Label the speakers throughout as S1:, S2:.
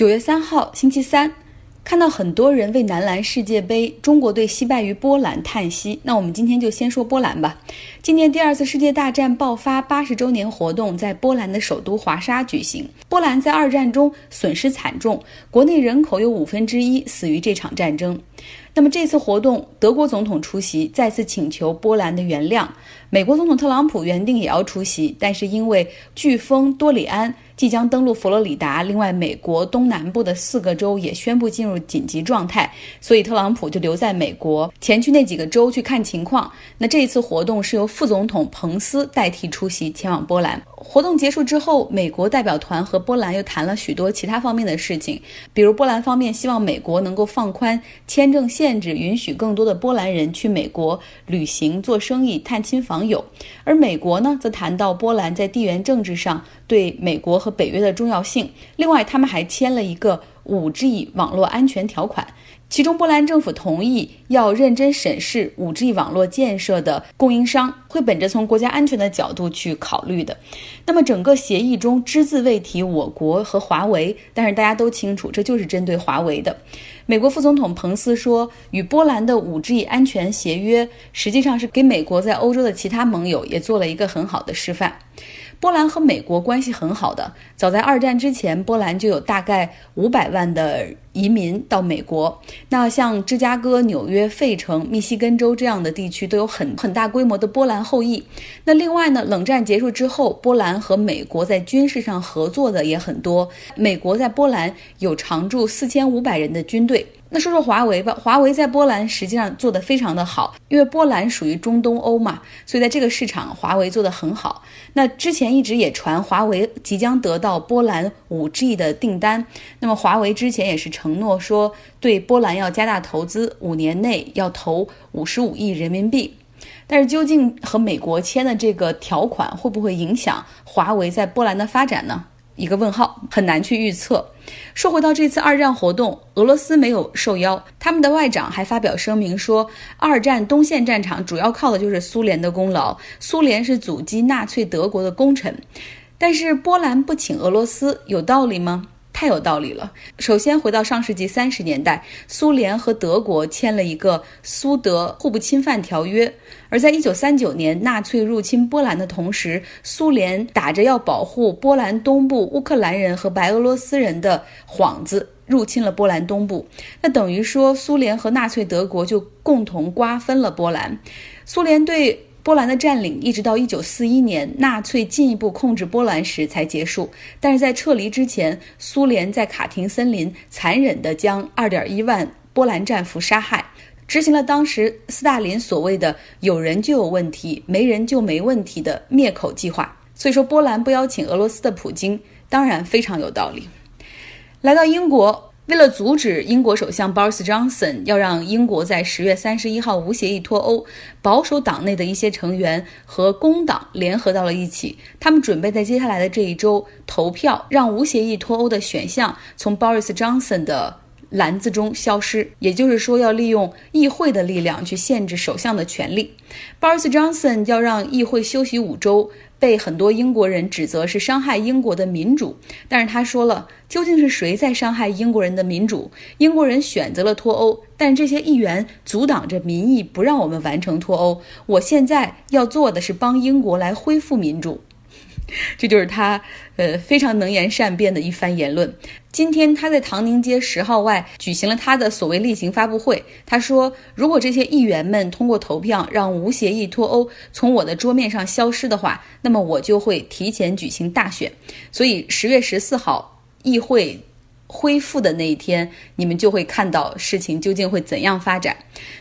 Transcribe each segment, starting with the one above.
S1: 九月三号，星期三。看到很多人为男篮世界杯中国队惜败于波兰叹息，那我们今天就先说波兰吧。今年第二次世界大战爆发八十周年活动在波兰的首都华沙举行。波兰在二战中损失惨重，国内人口有五分之一死于这场战争。那么这次活动，德国总统出席，再次请求波兰的原谅。美国总统特朗普原定也要出席，但是因为飓风多里安。即将登陆佛罗里达，另外美国东南部的四个州也宣布进入紧急状态，所以特朗普就留在美国，前去那几个州去看情况。那这一次活动是由副总统彭斯代替出席，前往波兰。活动结束之后，美国代表团和波兰又谈了许多其他方面的事情，比如波兰方面希望美国能够放宽签证限制，允许更多的波兰人去美国旅行、做生意、探亲访友，而美国呢，则谈到波兰在地缘政治上对美国和北约的重要性。另外，他们还签了一个 5G 网络安全条款，其中波兰政府同意要认真审视 5G 网络建设的供应商，会本着从国家安全的角度去考虑的。那么，整个协议中只字未提我国和华为，但是大家都清楚，这就是针对华为的。美国副总统彭斯说，与波兰的 5G 安全协约实际上是给美国在欧洲的其他盟友也做了一个很好的示范。波兰和美国关系很好的，早在二战之前，波兰就有大概五百万的移民到美国。那像芝加哥、纽约、费城、密西根州这样的地区都有很很大规模的波兰后裔。那另外呢，冷战结束之后，波兰和美国在军事上合作的也很多。美国在波兰有常驻四千五百人的军队。那说说华为吧，华为在波兰实际上做得非常的好，因为波兰属于中东欧嘛，所以在这个市场，华为做得很好。那之前一直也传华为即将得到波兰 5G 的订单，那么华为之前也是承诺说对波兰要加大投资，五年内要投五十五亿人民币。但是究竟和美国签的这个条款会不会影响华为在波兰的发展呢？一个问号，很难去预测。说回到这次二战活动，俄罗斯没有受邀，他们的外长还发表声明说，二战东线战场主要靠的就是苏联的功劳，苏联是阻击纳粹德国的功臣。但是波兰不请俄罗斯，有道理吗？太有道理了。首先回到上世纪三十年代，苏联和德国签了一个苏德互不侵犯条约。而在一九三九年纳粹入侵波兰的同时，苏联打着要保护波兰东部乌克兰人和白俄罗斯人的幌子，入侵了波兰东部。那等于说，苏联和纳粹德国就共同瓜分了波兰。苏联对。波兰的占领一直到一九四一年纳粹进一步控制波兰时才结束。但是在撤离之前，苏联在卡廷森林残忍地将二点一万波兰战俘杀害，执行了当时斯大林所谓的“有人就有问题，没人就没问题”的灭口计划。所以说，波兰不邀请俄罗斯的普京，当然非常有道理。来到英国。为了阻止英国首相 Boris Johnson 要让英国在十月三十一号无协议脱欧，保守党内的一些成员和工党联合到了一起，他们准备在接下来的这一周投票，让无协议脱欧的选项从 Boris Johnson 的篮子中消失。也就是说，要利用议会的力量去限制首相的权利。Boris Johnson 要让议会休息五周。被很多英国人指责是伤害英国的民主，但是他说了，究竟是谁在伤害英国人的民主？英国人选择了脱欧，但这些议员阻挡着民意，不让我们完成脱欧。我现在要做的是帮英国来恢复民主。这就是他，呃，非常能言善辩的一番言论。今天他在唐宁街十号外举行了他的所谓例行发布会。他说，如果这些议员们通过投票让无协议脱欧从我的桌面上消失的话，那么我就会提前举行大选。所以十月十四号议会。恢复的那一天，你们就会看到事情究竟会怎样发展。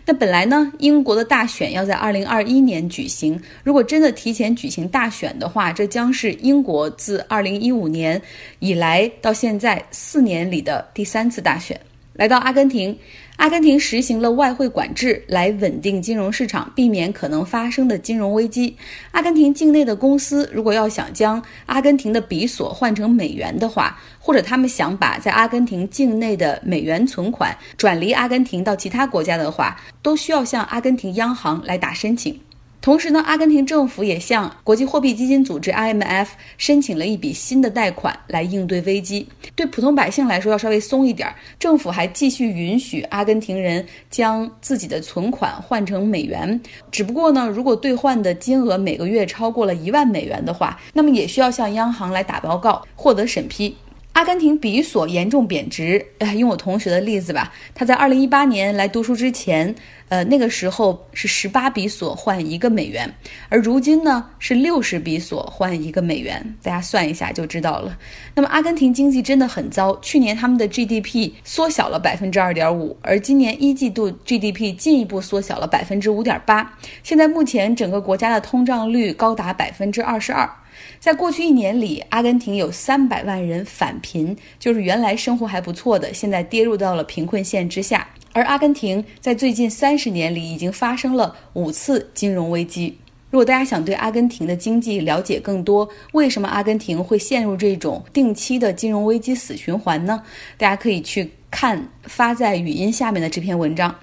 S1: 那本来呢，英国的大选要在二零二一年举行。如果真的提前举行大选的话，这将是英国自二零一五年以来到现在四年里的第三次大选。来到阿根廷，阿根廷实行了外汇管制来稳定金融市场，避免可能发生的金融危机。阿根廷境内的公司如果要想将阿根廷的比索换成美元的话，或者他们想把在阿根廷境内的美元存款转离阿根廷到其他国家的话，都需要向阿根廷央行来打申请。同时呢，阿根廷政府也向国际货币基金组织 IMF 申请了一笔新的贷款来应对危机。对普通百姓来说要稍微松一点，政府还继续允许阿根廷人将自己的存款换成美元。只不过呢，如果兑换的金额每个月超过了一万美元的话，那么也需要向央行来打报告，获得审批。阿根廷比索严重贬值，哎，用我同学的例子吧，他在二零一八年来读书之前，呃，那个时候是十八比索换一个美元，而如今呢是六十比索换一个美元，大家算一下就知道了。那么阿根廷经济真的很糟，去年他们的 GDP 缩小了百分之二点五，而今年一季度 GDP 进一步缩小了百分之五点八，现在目前整个国家的通胀率高达百分之二十二。在过去一年里，阿根廷有三百万人返贫，就是原来生活还不错的，现在跌入到了贫困线之下。而阿根廷在最近三十年里已经发生了五次金融危机。如果大家想对阿根廷的经济了解更多，为什么阿根廷会陷入这种定期的金融危机死循环呢？大家可以去看发在语音下面的这篇文章。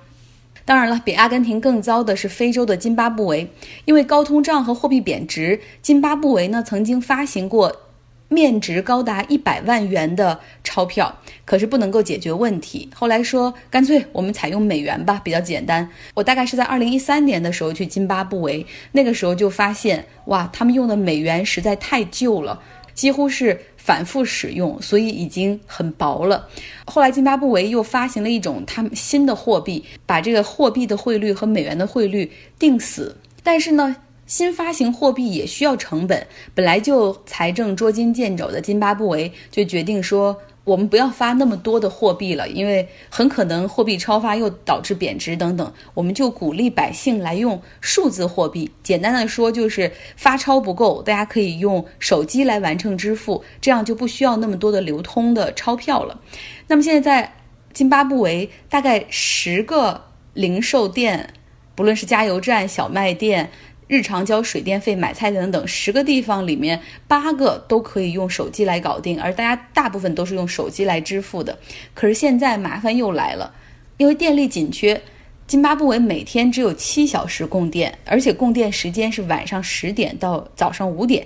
S1: 当然了，比阿根廷更糟的是非洲的津巴布韦，因为高通胀和货币贬值，津巴布韦呢曾经发行过面值高达一百万元的钞票，可是不能够解决问题。后来说，干脆我们采用美元吧，比较简单。我大概是在二零一三年的时候去津巴布韦，那个时候就发现，哇，他们用的美元实在太旧了，几乎是。反复使用，所以已经很薄了。后来，津巴布韦又发行了一种他们新的货币，把这个货币的汇率和美元的汇率定死。但是呢，新发行货币也需要成本，本来就财政捉襟见肘的津巴布韦就决定说。我们不要发那么多的货币了，因为很可能货币超发又导致贬值等等。我们就鼓励百姓来用数字货币。简单的说，就是发钞不够，大家可以用手机来完成支付，这样就不需要那么多的流通的钞票了。那么现在在津巴布韦，大概十个零售店，不论是加油站、小卖店。日常交水电费、买菜等等，十个地方里面八个都可以用手机来搞定，而大家大部分都是用手机来支付的。可是现在麻烦又来了，因为电力紧缺，津巴布韦每天只有七小时供电，而且供电时间是晚上十点到早上五点，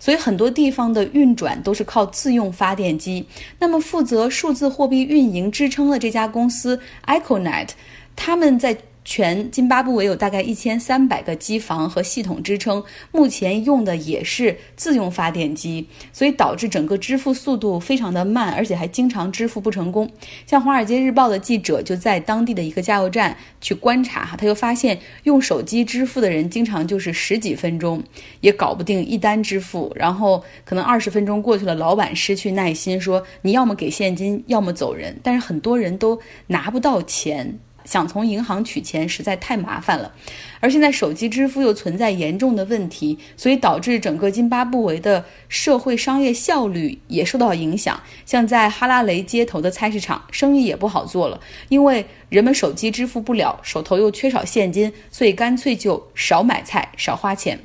S1: 所以很多地方的运转都是靠自用发电机。那么负责数字货币运营支撑的这家公司 Econet，他们在。全津巴布韦有大概一千三百个机房和系统支撑，目前用的也是自用发电机，所以导致整个支付速度非常的慢，而且还经常支付不成功。像《华尔街日报》的记者就在当地的一个加油站去观察哈，他就发现用手机支付的人经常就是十几分钟也搞不定一单支付，然后可能二十分钟过去了，老板失去耐心说你要么给现金，要么走人，但是很多人都拿不到钱。想从银行取钱实在太麻烦了，而现在手机支付又存在严重的问题，所以导致整个津巴布韦的社会商业效率也受到影响。像在哈拉雷街头的菜市场，生意也不好做了，因为人们手机支付不了，手头又缺少现金，所以干脆就少买菜，少花钱。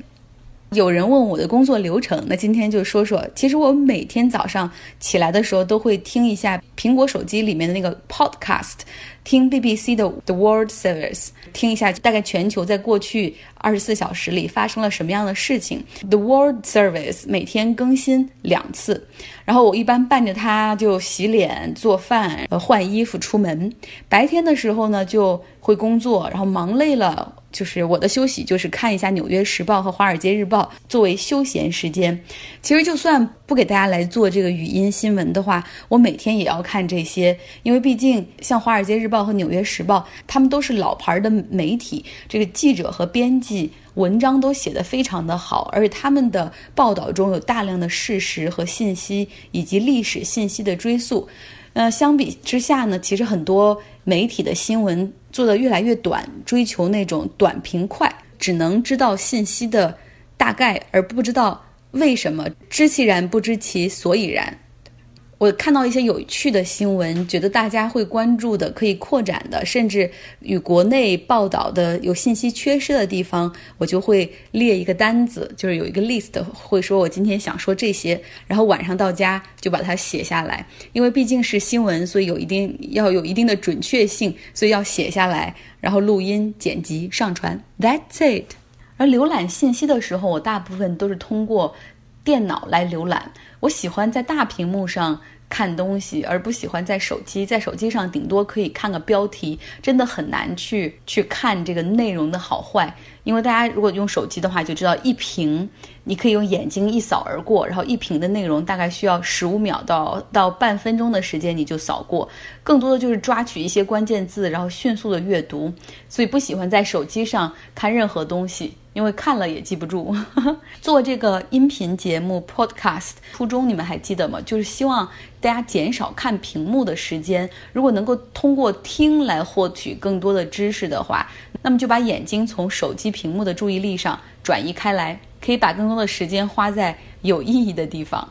S1: 有人问我的工作流程，那今天就说说。其实我每天早上起来的时候都会听一下苹果手机里面的那个 podcast，听 BBC 的 The World Service，听一下大概全球在过去二十四小时里发生了什么样的事情。The World Service 每天更新两次，然后我一般伴着它就洗脸、做饭、换衣服出门。白天的时候呢就会工作，然后忙累了。就是我的休息，就是看一下《纽约时报》和《华尔街日报》作为休闲时间。其实就算不给大家来做这个语音新闻的话，我每天也要看这些，因为毕竟像《华尔街日报》和《纽约时报》，他们都是老牌的媒体，这个记者和编辑文章都写得非常的好，而且他们的报道中有大量的事实和信息以及历史信息的追溯。那相比之下呢，其实很多媒体的新闻。做的越来越短，追求那种短平快，只能知道信息的大概，而不知道为什么，知其然不知其所以然。我看到一些有趣的新闻，觉得大家会关注的、可以扩展的，甚至与国内报道的有信息缺失的地方，我就会列一个单子，就是有一个 list，会说我今天想说这些，然后晚上到家就把它写下来。因为毕竟是新闻，所以有一定要有一定的准确性，所以要写下来，然后录音、剪辑、上传。That's it。而浏览信息的时候，我大部分都是通过电脑来浏览。我喜欢在大屏幕上。看东西，而不喜欢在手机。在手机上，顶多可以看个标题，真的很难去去看这个内容的好坏。因为大家如果用手机的话，就知道一屏你可以用眼睛一扫而过，然后一屏的内容大概需要十五秒到到半分钟的时间你就扫过。更多的就是抓取一些关键字，然后迅速的阅读。所以不喜欢在手机上看任何东西。因为看了也记不住。做这个音频节目 podcast 初衷你们还记得吗？就是希望大家减少看屏幕的时间。如果能够通过听来获取更多的知识的话，那么就把眼睛从手机屏幕的注意力上转移开来，可以把更多的时间花在有意义的地方。